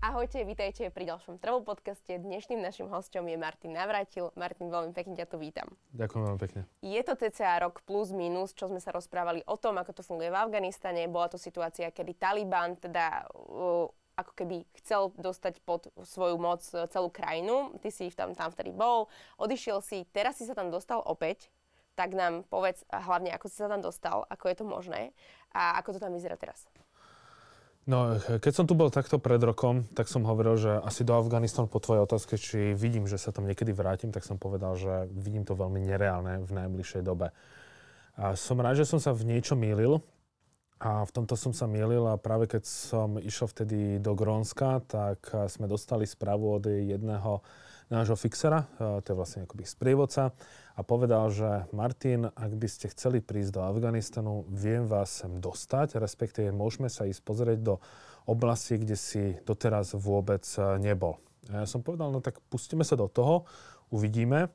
Ahojte, vítajte pri ďalšom Travel podcaste. Dnešným našim hostom je Martin Navratil. Martin, veľmi pekne ťa tu vítam. Ďakujem veľmi pekne. Je to TCA rok plus minus, čo sme sa rozprávali o tom, ako to funguje v Afganistane. Bola to situácia, kedy Taliban teda uh, ako keby chcel dostať pod svoju moc celú krajinu. Ty si tam, tam vtedy bol, odišiel si, teraz si sa tam dostal opäť. Tak nám povedz hlavne, ako si sa tam dostal, ako je to možné a ako to tam vyzerá teraz. No, keď som tu bol takto pred rokom, tak som hovoril, že asi do Afganistanu po tvojej otázke, či vidím, že sa tam niekedy vrátim, tak som povedal, že vidím to veľmi nereálne v najbližšej dobe. A som rád, že som sa v niečo mýlil a v tomto som sa mýlil a práve keď som išiel vtedy do Grónska, tak sme dostali správu od jedného nášho fixera, to je vlastne akoby sprievodca, a povedal, že Martin, ak by ste chceli prísť do Afganistanu, viem vás sem dostať, respektíve môžeme sa ísť pozrieť do oblasti, kde si doteraz vôbec nebol. A ja som povedal, no tak pustíme sa do toho, uvidíme.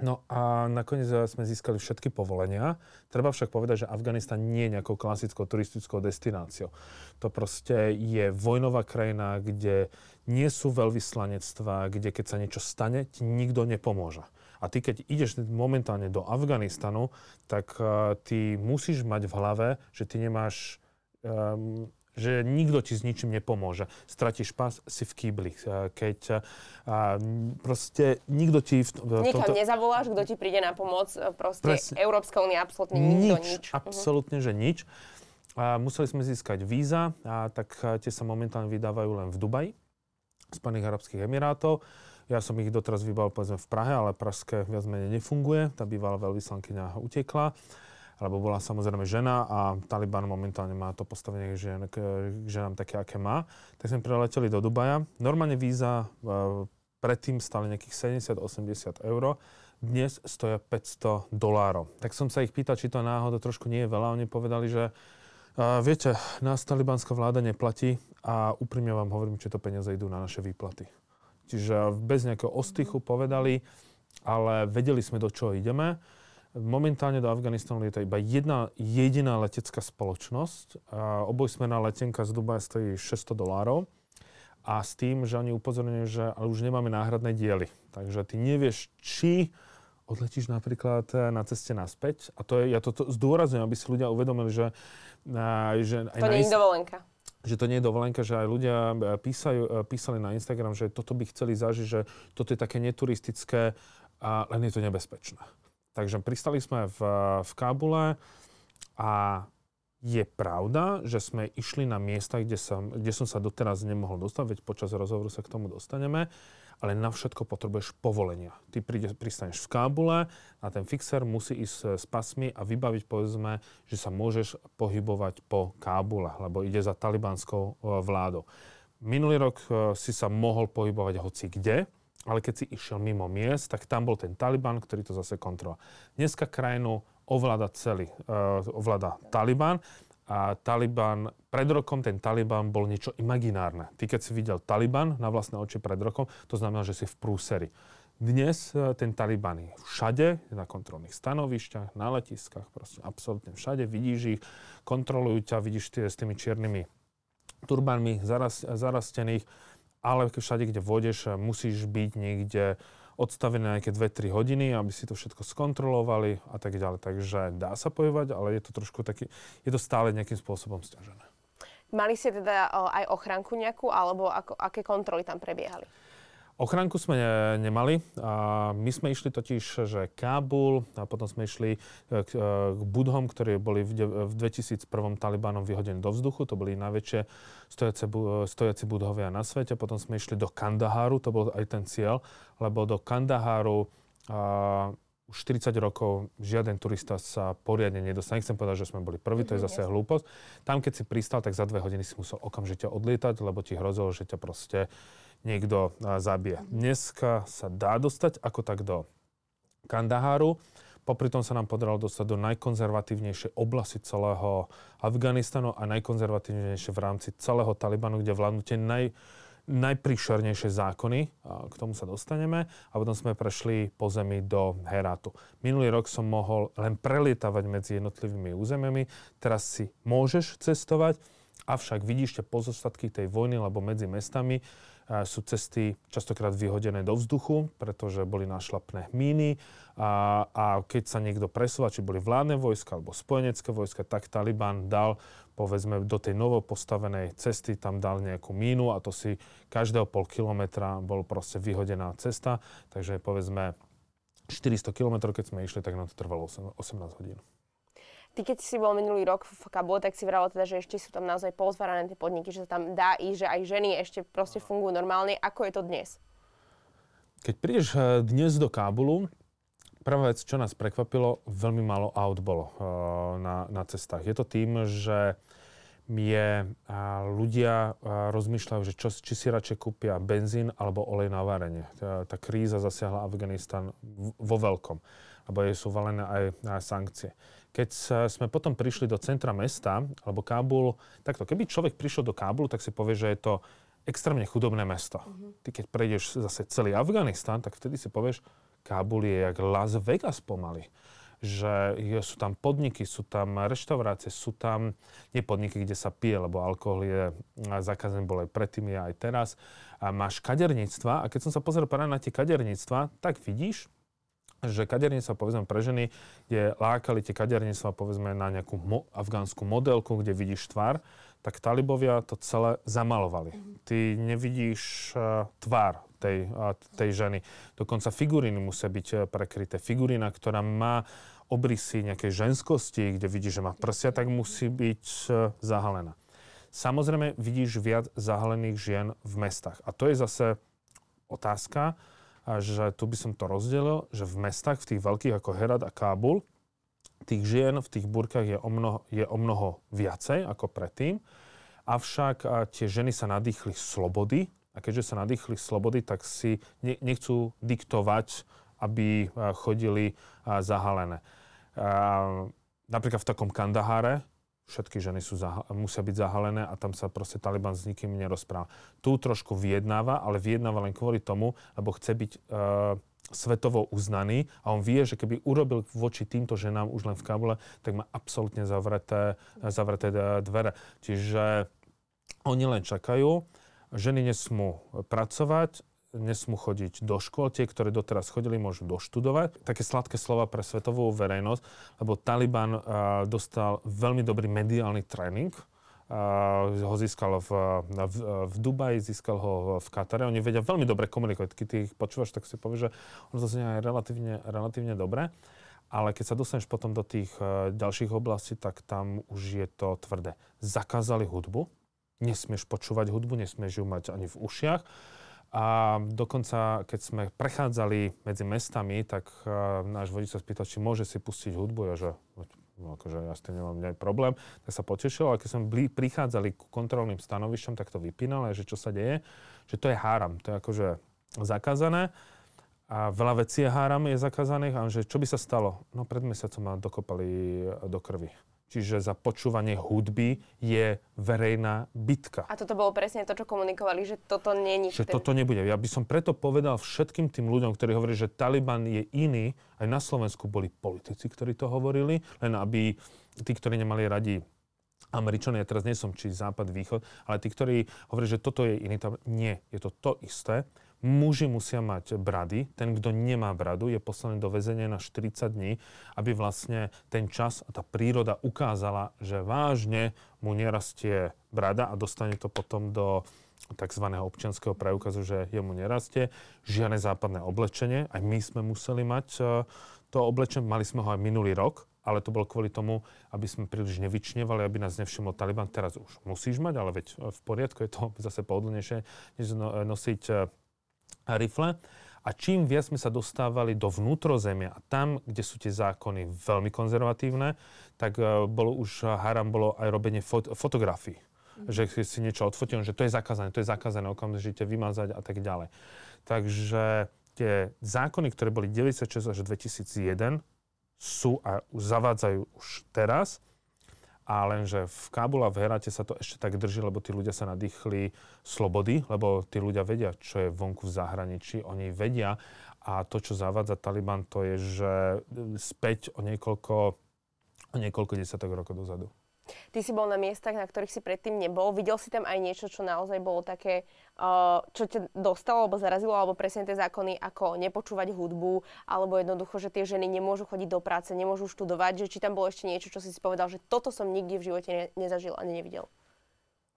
No a nakoniec sme získali všetky povolenia. Treba však povedať, že Afganistan nie je nejakou klasickou turistickou destináciou. To proste je vojnová krajina, kde nie sú veľvyslanectvá, kde keď sa niečo stane, ti nikto nepomôže. A ty, keď ideš momentálne do Afganistanu, tak uh, ty musíš mať v hlave, že ty nemáš um, že nikto ti s ničím nepomôže. Stratíš pás, si v kýbli. Keď a, proste nikto ti... V, v Nikam tomto... nezavoláš, kto ti príde na pomoc. Proste Presne. Európska únia absolútne nikto, nič. nič. Absolútne, uh-huh. že nič. A museli sme získať víza, a tak tie sa momentálne vydávajú len v Dubaji, Spojených Arabských Emirátov. Ja som ich doteraz vybal povedzme v Prahe, ale pražské viac menej nefunguje. Tá bývalá veľvyslankyňa utekla lebo bola samozrejme žena a Taliban momentálne má to postavenie že k ženám také, aké má. Tak sme preleteli do Dubaja. Normálne víza e, predtým stali nejakých 70-80 eur. Dnes stoja 500 dolárov. Tak som sa ich pýtal, či to náhodou trošku nie je veľa. Oni povedali, že uh, viete, nás talibanská vláda neplatí a úprimne vám hovorím, či to peniaze idú na naše výplaty. Čiže bez nejakého ostychu povedali, ale vedeli sme, do čoho ideme Momentálne do Afganistanu to iba jedna jediná letecká spoločnosť. A obojsmerná letenka z Dubaja stojí 600 dolárov. A s tým, že oni upozorňujú, že ale už nemáme náhradné diely. Takže ty nevieš, či odletíš napríklad e, na ceste naspäť. A to je, ja to, zdôrazňujem, aby si ľudia uvedomili, že... že aj to nie je dovolenka že to nie je dovolenka, že aj ľudia e, písajú, písali na Instagram, že toto by chceli zažiť, že toto je také neturistické, a len je to nebezpečné. Takže pristali sme v, v Kábule a je pravda, že sme išli na miesta, kde som, kde som sa doteraz nemohol dostať, veď počas rozhovoru sa k tomu dostaneme, ale na všetko potrebuješ povolenia. Ty príde, pristaneš v Kábule a ten fixer musí ísť s pasmi a vybaviť, povedzme, že sa môžeš pohybovať po Kábule, lebo ide za talibanskou e, vládou. Minulý rok e, si sa mohol pohybovať hoci kde, ale keď si išiel mimo miest, tak tam bol ten Taliban, ktorý to zase kontroloval. Dneska krajinu ovláda celý, uh, ovláda Taliban a Taliban, pred rokom ten Taliban bol niečo imaginárne. Ty keď si videl Taliban na vlastné oči pred rokom, to znamená, že si v prúseri. Dnes uh, ten Taliban je všade, na kontrolných stanovišťach, na letiskách, proste absolútne všade. Vidíš ich, kontrolujú ťa, vidíš tie s tými čiernymi turbanmi zaraz, zarastených ale všade, kde vôjdeš, musíš byť niekde odstavené nejaké 2-3 hodiny, aby si to všetko skontrolovali a tak ďalej. Takže dá sa pojovať, ale je to trošku taký, je to stále nejakým spôsobom stiažené. Mali ste teda aj ochránku nejakú, alebo ako, aké kontroly tam prebiehali? Ochránku sme ne, nemali. A my sme išli totiž, že Kábul, a potom sme išli e, k, e, k Budhom, ktorí boli v, v 2001 Talibanom vyhodení do vzduchu. To boli najväčšie stojace, stojaci budhovia na svete. Potom sme išli do Kandaháru, to bol aj ten cieľ, lebo do Kandaháru a, už 40 rokov žiaden turista sa poriadne nedostane. Nechcem povedať, že sme boli prví, to je mhm, zase hlúposť. Tam, keď si pristal, tak za dve hodiny si musel okamžite odlietať, lebo ti hrozilo, že ťa proste niekto zabije. Dneska sa dá dostať ako tak do Kandaháru. Popri tom sa nám podarilo dostať do najkonzervatívnejšej oblasti celého Afganistanu a najkonzervatívnejšie v rámci celého Talibanu, kde vládnu tie naj, najpríšernejšie zákony, a k tomu sa dostaneme, a potom sme prešli po zemi do Herátu. Minulý rok som mohol len prelietavať medzi jednotlivými územiami, teraz si môžeš cestovať, Avšak vidíšte pozostatky tej vojny, lebo medzi mestami sú cesty častokrát vyhodené do vzduchu, pretože boli našlapné míny a, a keď sa niekto presúva, či boli vládne vojska alebo spojenecké vojska, tak Taliban dal povedzme do tej novo postavenej cesty tam dal nejakú mínu a to si každého pol kilometra bol proste vyhodená cesta, takže povedzme 400 km, keď sme išli, tak nám to trvalo 18 hodín. Ty keď si bol minulý rok v Kabule, tak si vralo teda, že ešte sú tam naozaj pozvárané tie podniky, že sa tam dá ísť, že aj ženy ešte proste fungujú normálne. Ako je to dnes? Keď prídeš eh, dnes do Kábulu, prvá vec, čo nás prekvapilo, veľmi málo aut bolo uh, na, na cestách. Je to tým, že je, uh, ľudia rozmýšľajú, že čo, či si radšej kúpia benzín alebo olej na varenie. Tá, kríza zasiahla Afganistan vo veľkom, lebo sú valené aj sankcie. Keď sme potom prišli do centra mesta, alebo Kábul, takto, keby človek prišiel do Kábulu, tak si povie, že je to extrémne chudobné mesto. Uh-huh. Ty keď prejdeš zase celý Afganistan, tak vtedy si povieš, Kábul je jak Las Vegas pomaly že sú tam podniky, sú tam reštaurácie, sú tam nie podniky, kde sa pije, lebo alkohol je zakázaný, bol aj predtým, je aj teraz. A máš kaderníctva a keď som sa pozrel na tie kaderníctva, tak vidíš, že kaderníctva, povedzme pre ženy, kde lákali tie kaderníctva, povedzme na nejakú mo- afgánsku modelku, kde vidíš tvár, tak talibovia to celé zamalovali. Mm-hmm. Ty nevidíš uh, tvár tej, uh, tej ženy. Dokonca figuríny musia byť uh, prekryté. Figurína, ktorá má obrysy nejakej ženskosti, kde vidíš, že má prsia, tak musí byť uh, zahalená. Samozrejme, vidíš viac zahalených žien v mestách. A to je zase otázka, že tu by som to rozdelil, že v mestách, v tých veľkých ako Herat a Kábul, tých žien v tých burkách je o mnoho, je o mnoho viacej ako predtým. Avšak tie ženy sa nadýchli slobody a keďže sa nadýchli slobody, tak si nechcú diktovať, aby chodili zahalené. Napríklad v takom Kandaháre, všetky ženy sú zaha- musia byť zahalené a tam sa proste Taliban s nikým nerozpráva. Tu trošku vyjednáva, ale vyjednáva len kvôli tomu, lebo chce byť uh, svetovo uznaný a on vie, že keby urobil voči týmto ženám už len v Kabule, tak má absolútne zavreté, zavreté dvere. Čiže oni len čakajú, ženy nesmú pracovať, nesmú chodiť do škôl. Tie, ktoré doteraz chodili, môžu doštudovať. Také sladké slova pre svetovú verejnosť, lebo Taliban uh, dostal veľmi dobrý mediálny tréning. Uh, ho získal v, v, v Dubaji, získal ho v Katare. Oni vedia veľmi dobre komunikovať. Keď ich počúvaš, tak si povieš, že on to znie aj relatívne, relatívne dobre. Ale keď sa dostaneš potom do tých uh, ďalších oblastí, tak tam už je to tvrdé. Zakázali hudbu, nesmieš počúvať hudbu, nesmieš ju mať ani v ušiach a dokonca, keď sme prechádzali medzi mestami, tak uh, náš vodič sa spýtal, či môže si pustiť hudbu. Ja, že no, akože ja s tým nemám problém. Tak sa potešil, ale keď sme blí, prichádzali k kontrolným stanovišťom, tak to vypínal, že čo sa deje, že to je háram. To je akože zakázané. A veľa vecí je háram, je zakázaných. A že čo by sa stalo? No pred mesiacom ma dokopali do krvi čiže za počúvanie hudby je verejná bitka. A toto bolo presne to, čo komunikovali, že toto nie je Že toto nebude. Ja by som preto povedal všetkým tým ľuďom, ktorí hovorí, že Taliban je iný, aj na Slovensku boli politici, ktorí to hovorili, len aby tí, ktorí nemali radi Američania, ja teraz nie som či západ, východ, ale tí, ktorí hovorí, že toto je iný, tam nie, je to to isté. Muži musia mať brady. Ten, kto nemá bradu, je poslaný do väzenia na 40 dní, aby vlastne ten čas a tá príroda ukázala, že vážne mu nerastie brada a dostane to potom do tzv. občianského preukazu, že jemu nerastie. Žiadne západné oblečenie. Aj my sme museli mať e, to oblečenie. Mali sme ho aj minulý rok, ale to bolo kvôli tomu, aby sme príliš nevyčnevali, aby nás nevšimol Taliban. Teraz už musíš mať, ale veď v poriadku je to zase pohodlnejšie, než no, nosiť e, rifle. A čím viac sme sa dostávali do vnútrozemia a tam, kde sú tie zákony veľmi konzervatívne, tak uh, bolo už haram bolo aj robenie fot- fotografií. Mm. Že si niečo odfotil, že to je zakázané, to je zakázané okamžite vymazať a tak ďalej. Takže tie zákony, ktoré boli 96 až 2001, sú a zavádzajú už teraz a lenže v Kábule a v Herate sa to ešte tak drží, lebo tí ľudia sa nadýchli slobody, lebo tí ľudia vedia, čo je vonku v zahraničí, oni vedia a to, čo zavádza Taliban, to je, že späť o niekoľko, o niekoľko desiatok rokov dozadu. Ty si bol na miestach, na ktorých si predtým nebol. Videl si tam aj niečo, čo naozaj bolo také, čo ťa dostalo, alebo zarazilo, alebo presne tie zákony, ako nepočúvať hudbu, alebo jednoducho, že tie ženy nemôžu chodiť do práce, nemôžu študovať, že či tam bolo ešte niečo, čo si si povedal, že toto som nikdy v živote ne- nezažil ani nevidel.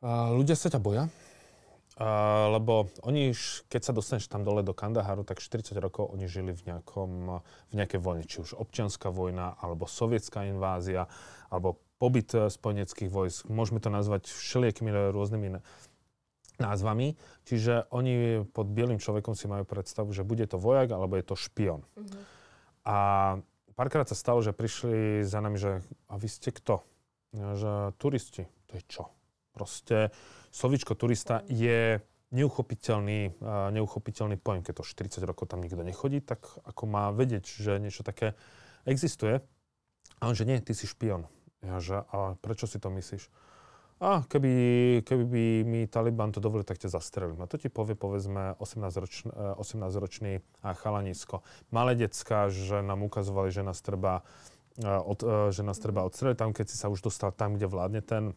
Uh, ľudia sa ťa boja. Uh, lebo oni, keď sa dostaneš tam dole do Kandaharu, tak 40 rokov oni žili v, nejakom, v nejakej vojne, či už občianská vojna, alebo sovietská invázia, alebo pobyt eh, spojeneckých vojsk. Môžeme to nazvať všelijakými rôznymi názvami. Čiže oni pod bielým človekom si majú predstavu, že bude to vojak, alebo je to špion. Uh-huh. A párkrát sa stalo, že prišli za nami, že a vy ste kto? Že turisti. To je čo? Proste slovičko turista je neuchopiteľný, neuchopiteľný pojem. Keď to 40 rokov tam nikto nechodí, tak ako má vedieť, že niečo také existuje. A on, že nie, ty si špion. Ja, že, a prečo si to myslíš? A keby, keby by mi Taliban to dovolil, tak ťa zastrelím. A to ti povie, povedzme, 18-ročný, 18-ročný chalanisko. Malé decka, že nám ukazovali, že nás treba, od, že nás treba odstreliť. Tam, keď si sa už dostal tam, kde vládne ten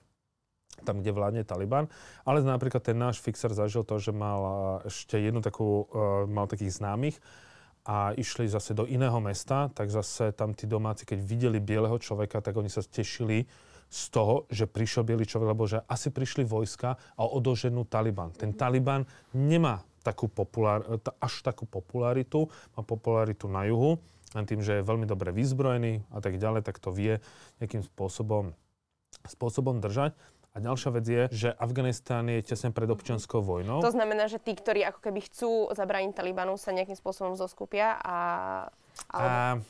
tam, kde vládne Taliban. Ale napríklad ten náš fixer zažil to, že mal ešte jednu takú, mal takých známych a išli zase do iného mesta, tak zase tam tí domáci, keď videli bieleho človeka, tak oni sa tešili z toho, že prišiel biely človek, lebo že asi prišli vojska a odoženú Taliban. Ten Taliban nemá takú populár, až takú popularitu, má popularitu na juhu, len tým, že je veľmi dobre vyzbrojený a tak ďalej, tak to vie nejakým spôsobom, spôsobom držať. A ďalšia vec je, že Afganistán je tesne pred občianskou vojnou. To znamená, že tí, ktorí ako keby chcú zabrániť Talibanu, sa nejakým spôsobom zoskupia a... Alebo...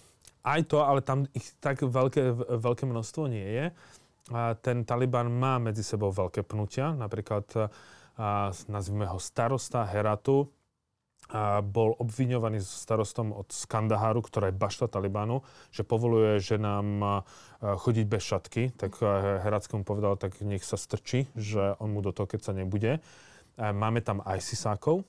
a aj to, ale tam ich tak veľké, veľké množstvo nie je. A ten Taliban má medzi sebou veľké pnutia, napríklad a, nazvime ho starosta Heratu, a bol obviňovaný starostom od Skandaharu, ktorá je bašta Talibanu, že povoluje ženám chodiť bez šatky, tak Heradskému povedal, tak nech sa strčí, že on mu do toho, keď sa nebude. Máme tam ISISákov,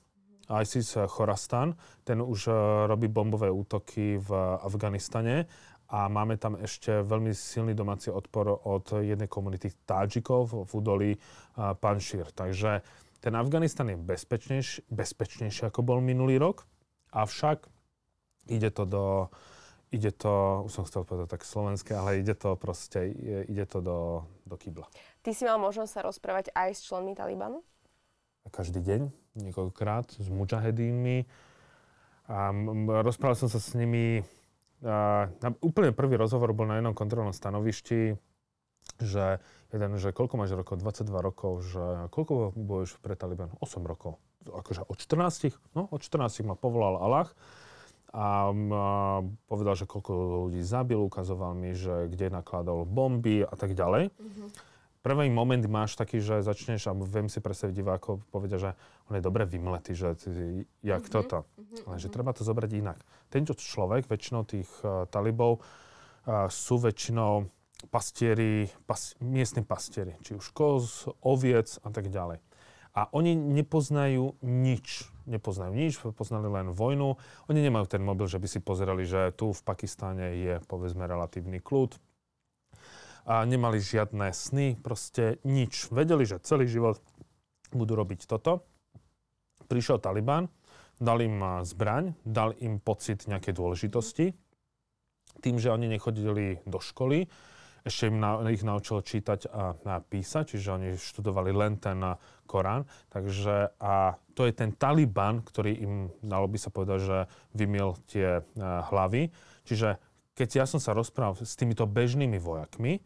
ISIS Chorastan, ten už robí bombové útoky v Afganistane a máme tam ešte veľmi silný domáci odpor od jednej komunity Tadžikov v údolí Panšír. Takže ten Afganistan je bezpečnejší, bezpečnejší ako bol minulý rok, avšak ide to do, ide to, už som chcel povedať tak slovenské, ale ide to proste, ide to do, do kýbla. Ty si mal možnosť sa rozprávať aj s členmi Talibanu? Každý deň, niekoľkokrát, s mujahedínmi. A rozprával som sa s nimi, a, úplne prvý rozhovor bol na jednom kontrolnom stanovišti, že jeden, že koľko máš rokov? 22 rokov, že koľko bojuješ pre Taliban? 8 rokov. Akože od 14? No, od 14 ma povolal Allah a, a povedal, že koľko ľudí zabil, ukazoval mi, že kde nakladal bomby a tak ďalej. Mm-hmm. Prvý moment máš taký, že začneš a viem si predstaviť divákov, povedia, že on je dobre vymletý, že ty, jak mm-hmm. toto. Mm-hmm. Lenže treba to zobrať inak. Tento človek, väčšinou tých uh, talibov, uh, sú väčšinou pastieri, pas, miestni pastieri, či už koz, oviec a tak ďalej. A oni nepoznajú nič. Nepoznajú nič, poznali len vojnu. Oni nemajú ten mobil, že by si pozerali, že tu v Pakistáne je povedzme relatívny kľud. A nemali žiadne sny, proste nič. Vedeli, že celý život budú robiť toto. Prišiel Taliban, dal im zbraň, dal im pocit nejakej dôležitosti. Tým, že oni nechodili do školy, ešte im na, ich naučil čítať a, a písať, čiže oni študovali len ten Korán. Takže a to je ten Taliban, ktorý im, dalo by sa povedať, že vymiel tie uh, hlavy. Čiže keď ja som sa rozprával s týmito bežnými vojakmi,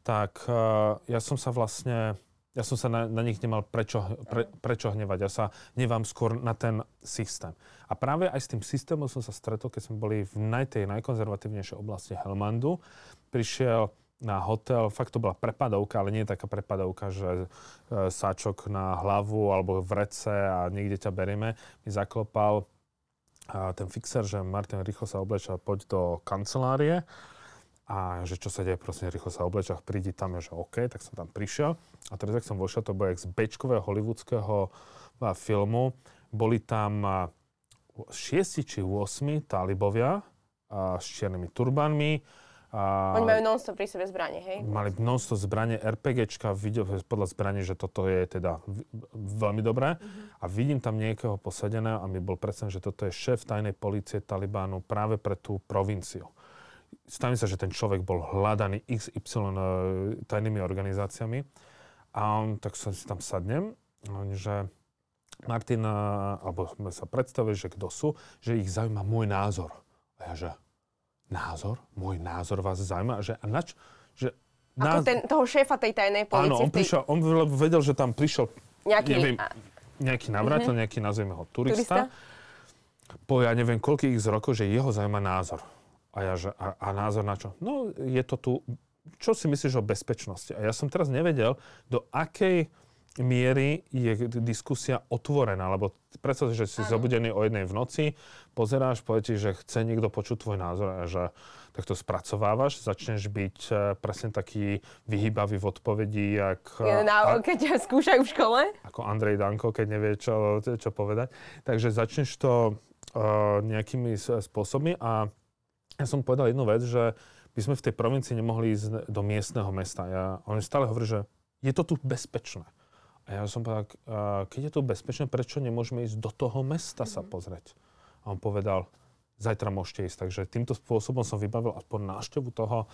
tak uh, ja som sa vlastne ja som sa na, na nich nemal prečo, pre, prečo hnevať. Ja sa nevám skôr na ten systém. A práve aj s tým systémom som sa stretol, keď sme boli v naj, tej najkonzervatívnejšej oblasti Helmandu. Prišiel na hotel, fakt to bola prepadovka, ale nie je taká prepadovka, že e, sáčok na hlavu alebo v rece a niekde ťa berieme. Mi zaklopal a ten fixer, že Martin rýchlo sa oblečal, poď do kancelárie a že čo sa deje, prosím, rýchlo sa oblečal, prídi tam, že OK, tak som tam prišiel. A teraz, ak som vošiel, to bolo z bečkového hollywoodského filmu. Boli tam šiesti či 8 talibovia s čiernymi turbanmi, A Oni majú non-stop pri sebe zbranie, hej? Mali non-stop zbranie, RPGčka, videl podľa zbranie, že toto je teda veľmi dobré. Uh-huh. A vidím tam niekoho posadeného a mi bol predstavený, že toto je šéf tajnej policie Talibánu práve pre tú provinciu. Stavím sa, že ten človek bol hľadaný XY e, tajnými organizáciami. A on, tak sa si tam sadnem, že Martin, alebo sme sa predstavili, že kto sú, že ich zaujíma môj názor. A ja, že názor? Môj názor vás zaujíma? Že, a nač, že Ako ten, toho šéfa tej tajnej policie. Áno, on, tej... prišiel, on vedel, že tam prišiel nejaký, neviem, nejaký navrátil, uh-huh. nejaký, nazveme ho, turista. turista. Po ja neviem koľkých z rokov, že jeho zaujíma názor. A ja, že, a, a názor na čo? No, je to tu, čo si myslíš o bezpečnosti? A ja som teraz nevedel, do akej miery je diskusia otvorená, lebo predstav že si zobudený o jednej v noci, pozeráš, povie ti, že chce niekto počuť tvoj názor a že tak to spracovávaš, začneš byť uh, presne taký vyhýbavý v odpovedi, jak... Uh, na, keď ťa skúšajú v škole? Ako Andrej Danko, keď nevie, čo, čo povedať. Takže začneš to uh, nejakými spôsobmi a ja som povedal jednu vec, že by sme v tej provincii nemohli ísť do miestneho mesta. Ja, on stále hovorí, že je to tu bezpečné. A ja som povedal, keď je to bezpečné, prečo nemôžeme ísť do toho mesta sa mhm. pozrieť? A on povedal, zajtra môžete ísť. Takže týmto spôsobom som vybavil aspoň návštevu toho,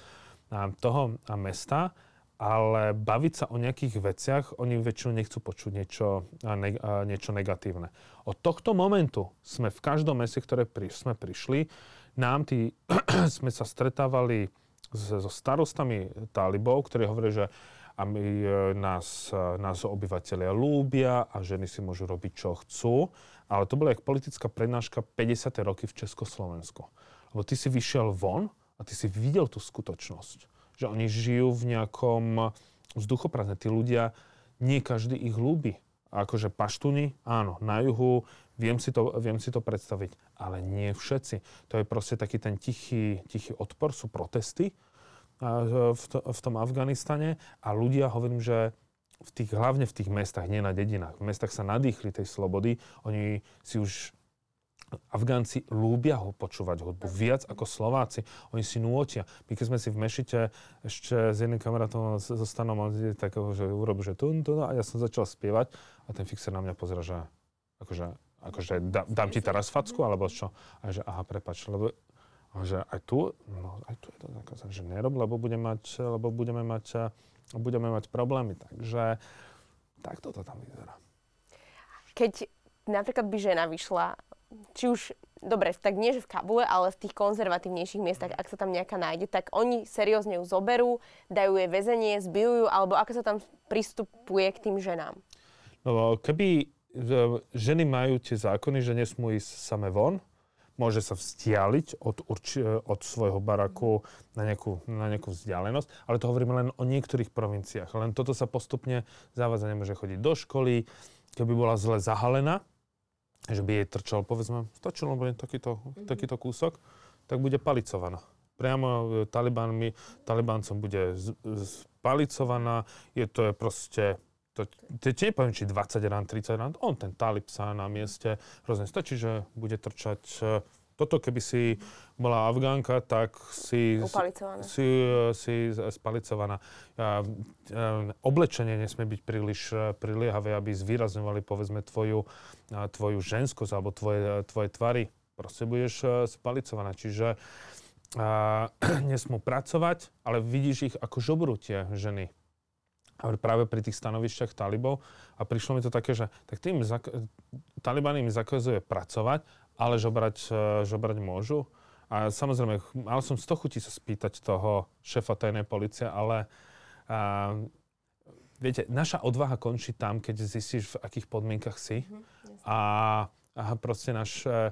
toho mesta, ale baviť sa o nejakých veciach, oni väčšinou nechcú počuť niečo, ne, niečo negatívne. Od tohto momentu sme v každom meste, ktoré pri, sme prišli, nám tí, sme sa stretávali so starostami talibov, ktorí hovorí, že a my, e, nás, e, nás obyvateľia lúbia a ženy si môžu robiť, čo chcú. Ale to bola jak politická prednáška 50. roky v Československu. Lebo ty si vyšiel von a ty si videl tú skutočnosť. Že oni žijú v nejakom vzduchoprázdne. Tí ľudia, nie každý ich ľúbi. Akože paštuni, áno, na juhu, viem si, to, viem si to predstaviť, ale nie všetci. To je proste taký ten tichý, tichý odpor, sú protesty, v, to, v tom Afganistane a ľudia, hovorím, že v tých, hlavne v tých mestách, nie na dedinách, v mestách sa nadýchli tej slobody, oni si už Afgánci lúbia ho počúvať hudbu viac ako Slováci. Oni si núotia. My keď sme si v Mešite ešte s jedným kamarátom so Stanom, že urobil, že tu, tu, a ja som začal spievať a ten fixer na mňa pozera, že akože, akože dá, dám ti teraz facku, alebo čo? A že aha, prepač, lebo že aj tu, no aj tu je to zakázané, že nerob, lebo budeme mať, lebo budeme mať, budeme mať problémy. Takže tak toto tam vyzerá. Keď napríklad by žena vyšla, či už, dobre, tak nie že v Kabule, ale v tých konzervatívnejších miestach, ak sa tam nejaká nájde, tak oni seriózne ju zoberú, dajú jej väzenie, zbijú ju, alebo ako sa tam pristupuje k tým ženám? No, keby ženy majú tie zákony, že nesmú ísť same von, môže sa vzdialiť od, urči, od svojho baraku na nejakú, na nejakú vzdialenosť, ale to hovoríme len o niektorých provinciách. Len toto sa postupne zavádza, nemôže chodiť do školy, keby bola zle zahalená, že by jej trčal, povedzme, stačilo by takýto, mm-hmm. takýto kúsok, tak bude palicovaná. Priamo e, talibánmi, talibáncom bude spalicovaná, je to je proste to, to, to nepoviem, či 20 rán, 30 rán, on ten talib sa na mieste hrozne stačí, že bude trčať e, toto, keby si bola Afgánka, tak si, si, si spalicovaná. A, oblečenie nesmie byť príliš priliehavé, aby zvýrazňovali, povedzme, tvoju, tvoju ženskosť alebo tvoje, tvoje tvary. Proste budeš spalicovaná. Čiže a, nesmú pracovať, ale vidíš ich ako žobrutie ženy práve pri tých stanovišťach talibov a prišlo mi to také, že tak tým zak- Taliban im zakazuje pracovať, ale žobrať, e, žobrať môžu. A samozrejme, mal som 100 chutí sa spýtať toho šéfa tajnej policie, ale a, viete, naša odvaha končí tam, keď zistíš, v akých podmienkach si. Mm-hmm, a, a proste náš e,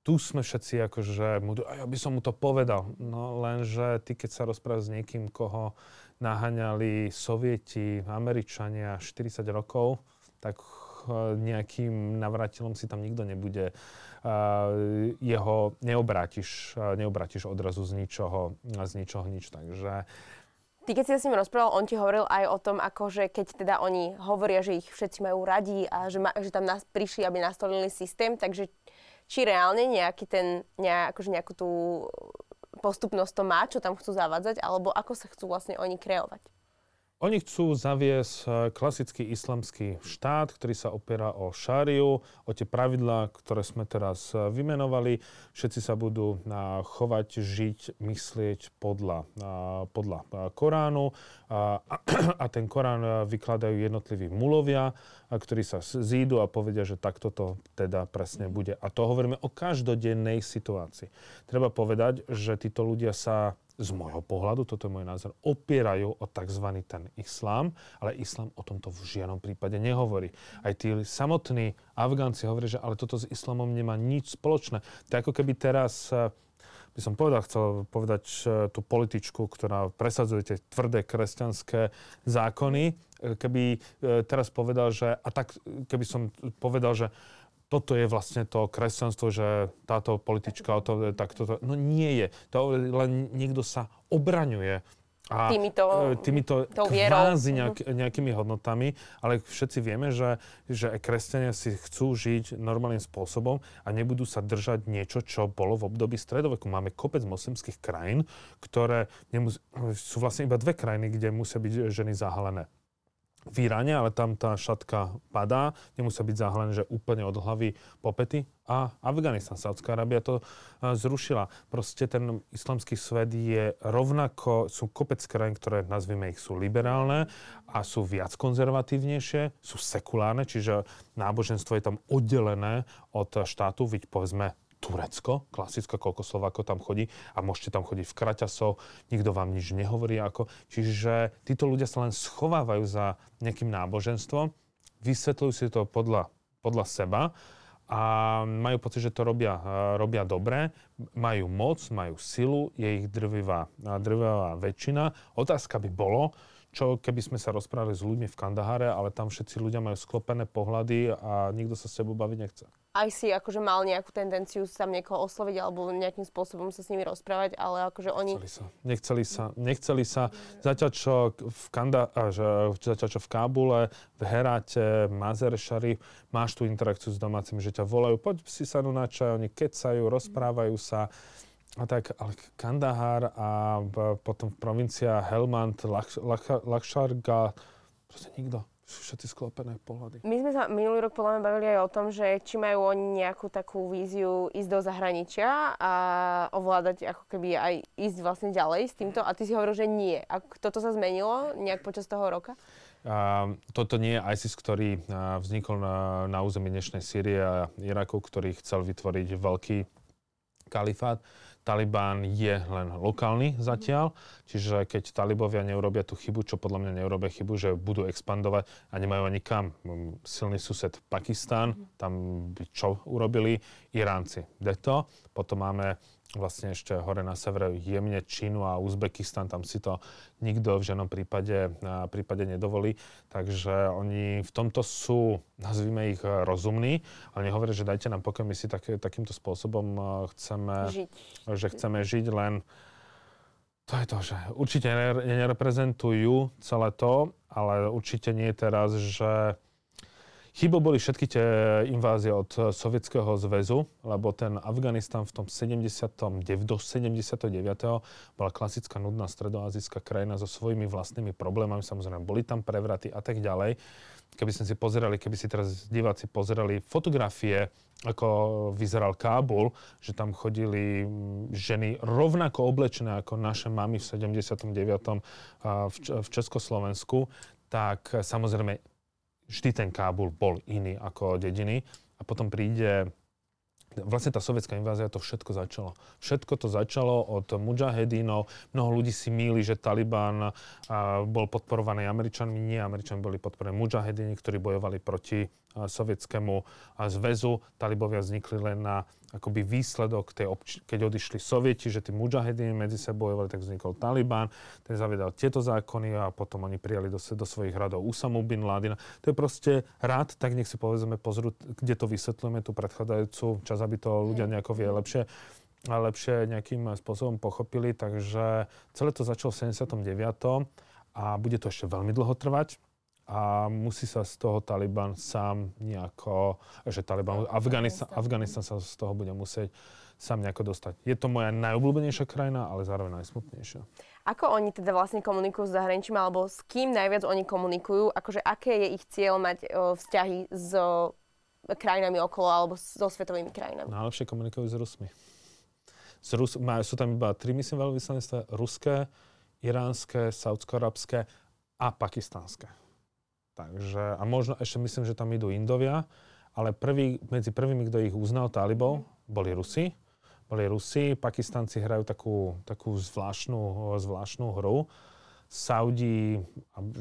tu sme všetci akože, ja by som mu to povedal, no lenže ty keď sa rozprávaš s niekým, koho naháňali sovieti, Američania 40 rokov, tak eh, nejakým navratilom si tam nikto nebude. Uh, jeho neobrátiš, uh, neobrátiš odrazu z ničoho, z ničoho nič. Takže Ty, keď si sa s ním rozprával, on ti hovoril aj o tom, ako že keď teda oni hovoria, že ich všetci majú radi a že, ma, že tam nás prišli, aby nastolili systém, takže či reálne nejaký ten, nejak, akože nejakú tú postupnosť to má, čo tam chcú zavádzať, alebo ako sa chcú vlastne oni kreovať? Oni chcú zaviesť eh, klasický islamský štát, ktorý sa opiera o šáriu, o tie pravidlá, ktoré sme teraz eh, vymenovali. Všetci sa budú eh, chovať, žiť, myslieť podľa, podľa Koránu a, a ten Korán vykladajú jednotliví mulovia, ktorí sa zídu a povedia, že takto to teda presne bude. A to hovoríme o každodennej situácii. Treba povedať, že títo ľudia sa z môjho pohľadu, toto je môj názor, opierajú o tzv. ten islám, ale islám o tomto v žiadnom prípade nehovorí. Aj tí samotní Afgánci hovoria, že ale toto s islamom nemá nič spoločné. To ako keby teraz eh, by som povedal, chcel povedať eh, tú političku, ktorá presadzuje tie tvrdé kresťanské zákony, eh, keby teraz povedal, že, a tak keby som povedal, že toto je vlastne to kresťanstvo, že táto politička, to, tak toto, no nie je. To len niekto sa obraňuje a týmito, e, týmito kvázi nejak, mhm. nejakými hodnotami, ale všetci vieme, že, že kresťania si chcú žiť normálnym spôsobom a nebudú sa držať niečo, čo bolo v období stredoveku. Máme kopec moslimských krajín, ktoré nemus- sú vlastne iba dve krajiny, kde musia byť ženy zahalené v Iráne, ale tam tá šatka padá, nemusia byť zahalené, že úplne od hlavy po pety. A Afganistan, Saudská Arábia to zrušila. Proste ten islamský svet je rovnako, sú kopec krajín, ktoré nazvime ich sú liberálne a sú viac konzervatívnejšie, sú sekulárne, čiže náboženstvo je tam oddelené od štátu, veď povedzme Turecko, klasické, koľko Slovákov tam chodí a môžete tam chodiť v kraťasoch, nikto vám nič nehovorí ako. Čiže títo ľudia sa len schovávajú za nejakým náboženstvom, vysvetľujú si to podľa, podľa seba a majú pocit, že to robia, robia dobre, majú moc, majú silu, je ich drvivá, drvivá väčšina. Otázka by bolo, čo keby sme sa rozprávali s ľuďmi v Kandahare, ale tam všetci ľudia majú sklopené pohľady a nikto sa s tebou baviť nechce. Aj si akože mal nejakú tendenciu sa niekoho osloviť alebo nejakým spôsobom sa s nimi rozprávať, ale akože oni... Nechceli sa. Nechceli sa. Nechceli sa. Zatiaľ čo v, Kanda, že, zatiaľ čo v Kábule, v Heráte, Mazer Sharif, máš tú interakciu s domácimi, že ťa volajú, poď si sa na čaj, oni kecajú, rozprávajú sa. A tak, ale Kandahar a potom v provincia Helmand, Lakšarga, proste nikto. Všetci sklopené pohľady. My sme sa minulý rok podľa mňa bavili aj o tom, že či majú oni nejakú takú víziu ísť do zahraničia a ovládať ako keby aj ísť vlastne ďalej s týmto. A ty si hovoril, že nie. A toto sa zmenilo nejak počas toho roka? Uh, toto nie je ISIS, ktorý uh, vznikol na, na území dnešnej Sýrie a Iraku, ktorý chcel vytvoriť veľký kalifát. Taliban je len lokálny zatiaľ, čiže keď talibovia neurobia tú chybu, čo podľa mňa neurobia chybu, že budú expandovať a nemajú ani kam. Silný sused Pakistán, tam čo urobili? Iránci. Deto. Potom máme vlastne ešte hore na severe jemne Čínu a Uzbekistan, tam si to nikto v žiadnom prípade, prípade nedovolí. Takže oni v tomto sú, nazvime ich, rozumní, ale nehovoria, že dajte nám pokoj, my si tak, takýmto spôsobom chceme žiť. že chceme žiť, len to je to, že určite nereprezentujú celé to, ale určite nie je teraz, že Chybou boli všetky tie invázie od Sovietskeho zväzu, lebo ten Afganistan v tom 79, do 79. bola klasická nudná stredoazijská krajina so svojimi vlastnými problémami, samozrejme boli tam prevraty a tak ďalej. Keby sme si pozerali, keby si teraz diváci pozerali fotografie, ako vyzeral Kábul, že tam chodili ženy rovnako oblečené ako naše mamy v 79. v Československu, tak samozrejme vždy ten Kábul bol iný ako dediny. A potom príde Vlastne tá sovietská invázia to všetko začalo. Všetko to začalo od mujahedínov. Mnoho ľudí si míli, že Taliban bol podporovaný Američanmi. Nie, Američanmi boli podporení mujahedíni, ktorí bojovali proti sovietskému zväzu. Talibovia vznikli len na akoby výsledok tej obč- keď odišli sovieti, že tí mujahedíni medzi sebou bojovali, tak vznikol Taliban, ten zavedal tieto zákony a potom oni prijali do, do svojich radov Usamu bin Ladina. To je proste rád, tak nech si povedzme pozrú, kde to vysvetľujeme, tú predchádzajúcu čas, aby to ľudia nejako vie lepšie a lepšie nejakým spôsobom pochopili. Takže celé to začalo v 79. a bude to ešte veľmi dlho trvať. A musí sa z toho Taliban sám nejako, že Taliban, Afganistan, Afganistan sa z toho bude musieť sám nejako dostať. Je to moja najobľúbenejšia krajina, ale zároveň najsmutnejšia. Ako oni teda vlastne komunikujú s zahraničím, alebo s kým najviac oni komunikujú? Akože aké je ich cieľ mať o, vzťahy s o, krajinami okolo alebo so svetovými krajinami? Najlepšie komunikujú s Rusmi. Z Rus, má, sú tam iba tri, myslím, veľvyslanectva. Ruské, iránske, saudsko-arabské a pakistánske. Takže, a možno ešte myslím, že tam idú Indovia, ale prvý, medzi prvými, kto ich uznal talibov, boli Rusi boli Rusi, Pakistanci hrajú takú, takú zvláštnu, zvláštnu hru. Saudi,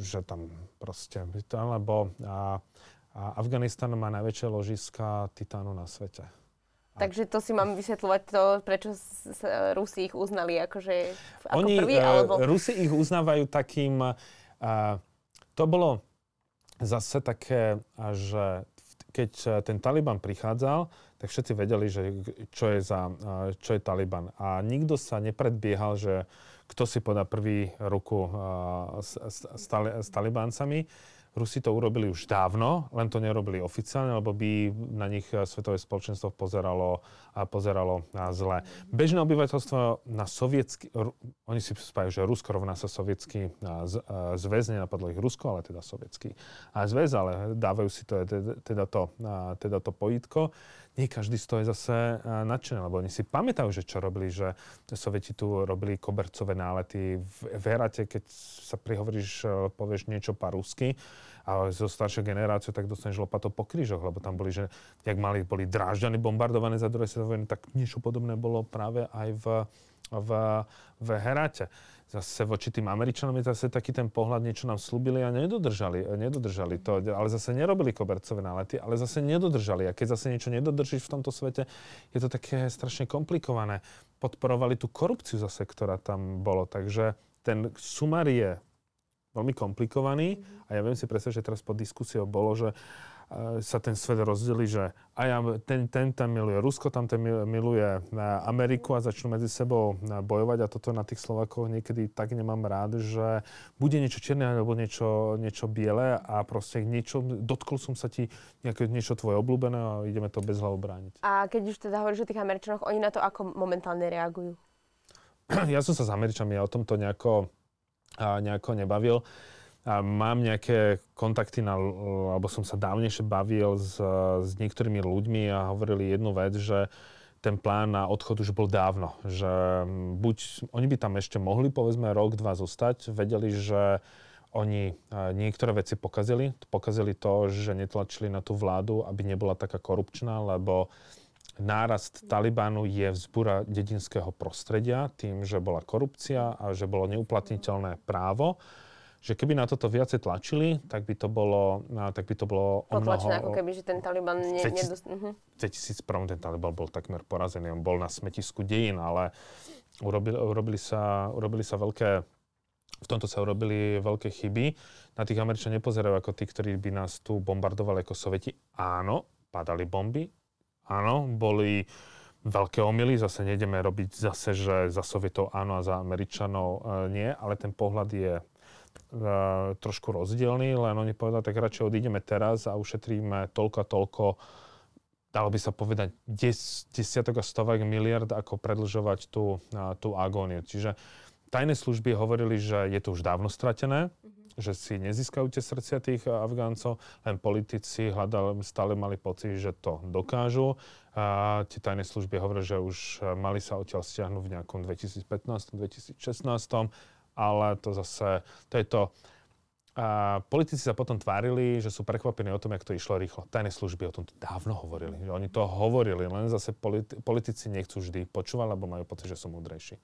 že tam proste, lebo a, a Afganistan má najväčšie ložiska titánu na svete. Takže to si mám vysvetľovať to, prečo Rusi ich uznali akože ako Oni, prvý, e, alebo... Rusi ich uznávajú takým, uh, to bolo zase také, že keď ten Taliban prichádzal, tak všetci vedeli, že čo je, za, čo je Taliban. A nikto sa nepredbiehal, že kto si podá prvý ruku s, s, s, s Talibáncami. Rusi to urobili už dávno, len to nerobili oficiálne, lebo by na nich svetové spoločenstvo pozeralo, pozeralo zle. Bežné obyvateľstvo na sovietsky, oni si spájajú, že Rusko rovná sa sovietský zväz, nenapadlo ich Rusko, ale teda sovietský zväz, ale dávajú si to, teda to, teda to pojitko nie každý z toho je zase nadšený, lebo oni si pamätajú, že čo robili, že Sovieti tu robili kobercové nálety. V, v Herate, keď sa prihovoríš, e, povieš niečo po a zo staršej generácie, tak dostaneš lopato po krížoch, lebo tam boli, že jak mali, boli drážďany bombardované za druhé svetové tak niečo podobné bolo práve aj v, v, v Heráte zase voči tým Američanom je zase taký ten pohľad, niečo nám slúbili a nedodržali, nedodržali to, ale zase nerobili kobercové nálety, ale zase nedodržali. A keď zase niečo nedodržíš v tomto svete, je to také strašne komplikované. Podporovali tú korupciu zase, ktorá tam bolo. Takže ten sumar veľmi komplikovaný a ja viem si predstaviť, že teraz pod diskusiou bolo, že sa ten svet rozdelí, že a ja, ten, ten tam miluje Rusko, tam ten miluje Ameriku a začnú medzi sebou bojovať a toto na tých Slovakoch niekedy tak nemám rád, že bude niečo čierne alebo niečo, niečo biele a proste niečo, dotkol som sa ti nejaké, niečo tvoje obľúbené a ideme to bez hlavu brániť. A keď už teda hovoríš o tých Američanoch, oni na to ako momentálne reagujú? Ja som sa s Američanmi o tomto nejako, nejako nebavil. A mám nejaké kontakty, na, alebo som sa dávnejšie bavil s, s niektorými ľuďmi a hovorili jednu vec, že ten plán na odchod už bol dávno. Že buď oni by tam ešte mohli, povedzme, rok, dva zostať, vedeli, že oni niektoré veci pokazili. Pokazili to, že netlačili na tú vládu, aby nebola taká korupčná, lebo nárast Talibánu je vzbúra dedinského prostredia tým, že bola korupcia a že bolo neuplatniteľné právo že keby na toto viacej tlačili, tak by to bolo, tak by to bolo o mnoho... ako keby, že ten Taliban... Ne, v 2001 uh-huh. ten Taliban bol takmer porazený, on bol na smetisku dejín, ale urobili, urobili, sa, urobili sa veľké v tomto sa urobili veľké chyby. Na tých Američania nepozerajú ako tí, ktorí by nás tu bombardovali ako Sovieti. Áno, padali bomby. Áno, boli veľké omily. Zase nejdeme robiť zase, že za Sovietov áno a za Američanov e, nie, ale ten pohľad je trošku rozdielný, len oni povedali, tak radšej odídeme teraz a ušetríme toľko a toľko, dalo by sa povedať, des, desiatok a stovek miliard, ako predlžovať tú, tú agóniu. Čiže tajné služby hovorili, že je to už dávno stratené. Že si nezískajú tie srdcia tých Afgáncov, len politici hľadali, stále mali pocit, že to dokážu. A tie tajné služby hovorili, že už mali sa odtiaľ stiahnuť v nejakom 2015-2016 ale to zase, to je to, a politici sa potom tvárili, že sú prekvapení o tom, jak to išlo rýchlo. Tajné služby o tom dávno hovorili. Že oni to hovorili, len zase politi- politici nechcú vždy počúvať, lebo majú pocit, že sú múdrejší.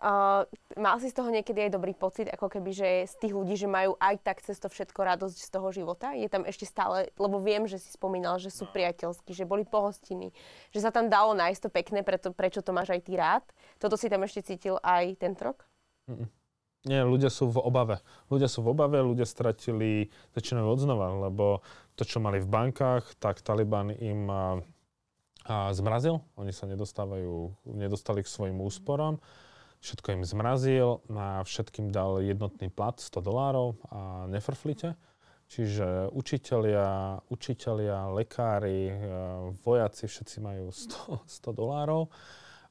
Uh, mal si z toho niekedy aj dobrý pocit, ako keby, že z tých ľudí, že majú aj tak cez to všetko radosť z toho života? Je tam ešte stále, lebo viem, že si spomínal, že sú priateľskí, že boli pohostiny, že sa tam dalo nájsť to pekné, preto, prečo to máš aj ty rád. Toto si tam ešte cítil aj ten rok? Mm-mm. Nie, ľudia sú v obave. Ľudia sú v obave, ľudia stratili, začínajú od znova, lebo to, čo mali v bankách, tak Taliban im a, a zmrazil. Oni sa nedostávajú, nedostali k svojim úsporám. Všetko im zmrazil, a všetkým dal jednotný plat 100 dolárov a nefrflite. Čiže učitelia, učitelia, lekári, e, vojaci, všetci majú 100, 100 dolárov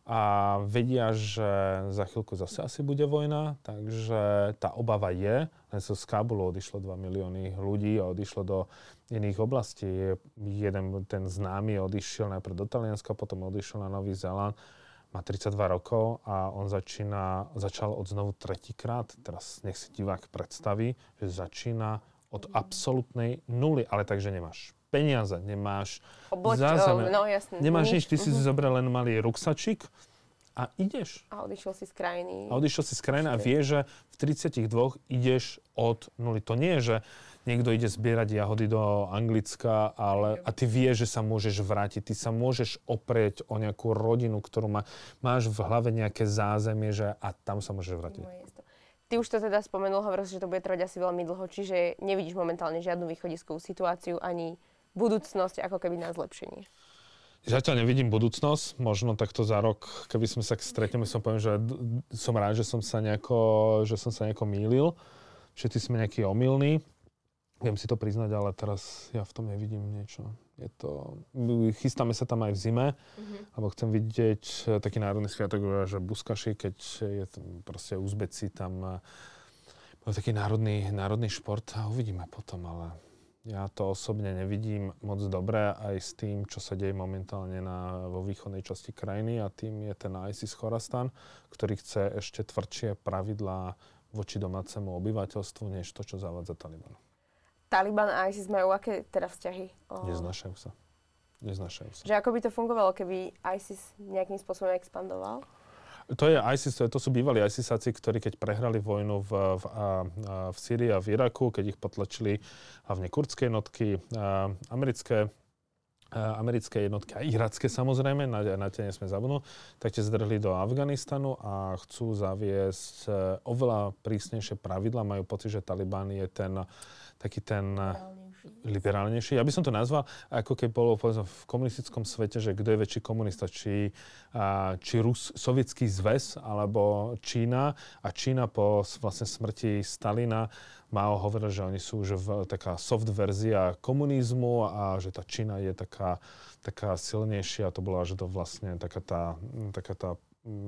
a vedia, že za chvíľku zase asi bude vojna, takže tá obava je. Len sa z Kábulu odišlo 2 milióny ľudí a odišlo do iných oblastí. Jeden ten známy odišiel najprv do Talianska, potom odišiel na Nový Zéland má 32 rokov a on začína, začal od znovu tretíkrát. Teraz nech si divák predstaví, že začína od absolútnej nuly, ale takže nemáš peniaze, nemáš Obloč, zázemie, no, jasne. nemáš nič, ty si si zobral len malý ruksačik a ideš. A odišiel si z krajiny. A odišiel si z krajiny a vie, že v 32 ideš od nuly. To nie je, že niekto ide zbierať jahody do Anglicka, ale, a ty vieš, že sa môžeš vrátiť. Ty sa môžeš oprieť o nejakú rodinu, ktorú má, máš v hlave nejaké zázemie, že a tam sa môžeš vrátiť. Miesto. Ty už to teda spomenul, hovoril že to bude trvať asi veľmi dlho, čiže nevidíš momentálne žiadnu východiskovú situáciu ani budúcnosť ako keby na zlepšenie. Zatiaľ nevidím budúcnosť, možno takto za rok, keby sme sa stretneme, som poviem, že som rád, že som sa nejako, že som sa nejako mýlil. Všetci sme nejakí omylní. Viem si to priznať, ale teraz ja v tom nevidím niečo. Je to, chystáme sa tam aj v zime, lebo chcem vidieť eh, taký národný sviatok, že Buskaši, keď je tam proste Uzbeci, tam eh, bol taký národný, národný šport a uvidíme potom, ale ja to osobne nevidím moc dobre aj s tým, čo sa deje momentálne na, vo východnej časti krajiny a tým je ten ISIS Chorastan, ktorý chce ešte tvrdšie pravidlá voči domácemu obyvateľstvu, než to, čo zavádza Taliban. Taliban a ISIS majú aké teda vzťahy? O, Neznášajú sa. Neznášajú sa. Že ako by to fungovalo, keby ISIS nejakým spôsobom expandoval? To je ISIS, to, je, to sú bývalí ISISáci, ktorí keď prehrali vojnu v, v, v Sýrii a v Iraku, keď ich potlačili hlavne kurdské jednotky, americké, americké jednotky a iracké samozrejme, na, na tie nesme zabudnúť, tak tie zdrhli do Afganistanu a chcú zaviesť e, oveľa prísnejšie pravidla. Majú pocit, že Taliban je ten taký ten liberálnejší. Ja by som to nazval, ako keď bolo povedzme, v komunistickom svete, že kto je väčší komunista, či, a, či Rus, sovietský zväz alebo Čína. A Čína po vlastne smrti Stalina Mao hovoril, že oni sú už v, taká soft verzia komunizmu a že tá Čína je taká, taká silnejšia. To bola, že to vlastne taká tá, taká tá,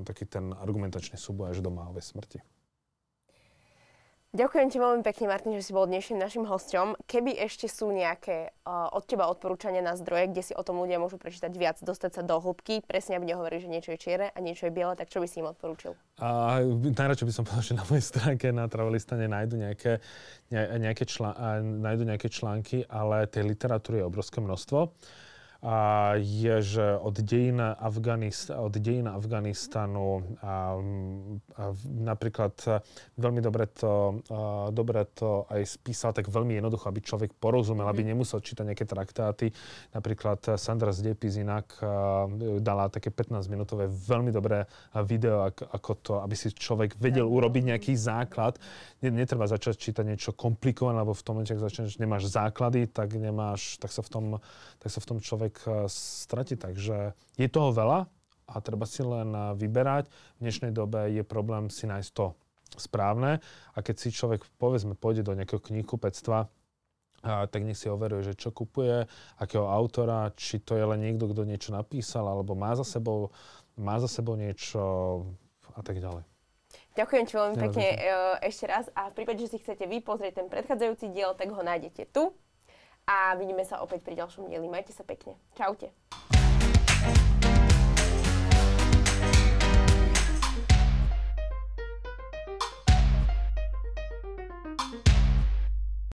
taký ten argumentačný súboj až do Maovej smrti. Ďakujem ti veľmi pekne, Martin, že si bol dnešným našim hosťom. Keby ešte sú nejaké uh, od teba odporúčania na zdroje, kde si o tom ľudia môžu prečítať viac, dostať sa do hĺbky, presne aby nehovorili, že niečo je čierne a niečo je biele, tak čo by si im odporúčil? A najradšej by som povedal, že na mojej stránke na Travelistane nájdu nejaké, ne, nejaké, člá, a nájdu nejaké články, ale tej literatúry je obrovské množstvo. A je, že od dejín, Afganist, od dejín Afganistanu a, a napríklad a, veľmi dobre to, a, dobre to aj spísal tak veľmi jednoducho, aby človek porozumel, aby nemusel čítať nejaké traktáty. Napríklad a, Sandra Zdepis inak a, dala také 15-minútové veľmi dobré video, ako, to, aby si človek vedel urobiť nejaký základ. Ne- Netreba začať čítať niečo komplikované, lebo v tom momente, ak začneš, nemáš základy, tak nemáš, tak sa v tom, tak sa v tom človek a, stratí. Takže je toho veľa a treba si len a, vyberať. V dnešnej dobe je problém si nájsť to správne a keď si človek, povedzme, pôjde do nejakého knihkupectva, a tak nech si overuje, že čo kupuje, akého autora, či to je len niekto, kto niečo napísal, alebo má za sebou, má za sebou niečo a tak ďalej. Ďakujem ti veľmi pekne ešte raz a v prípade, že si chcete vy pozrieť ten predchádzajúci diel, tak ho nájdete tu. A vidíme sa opäť pri ďalšom dieli. Majte sa pekne. Čaute.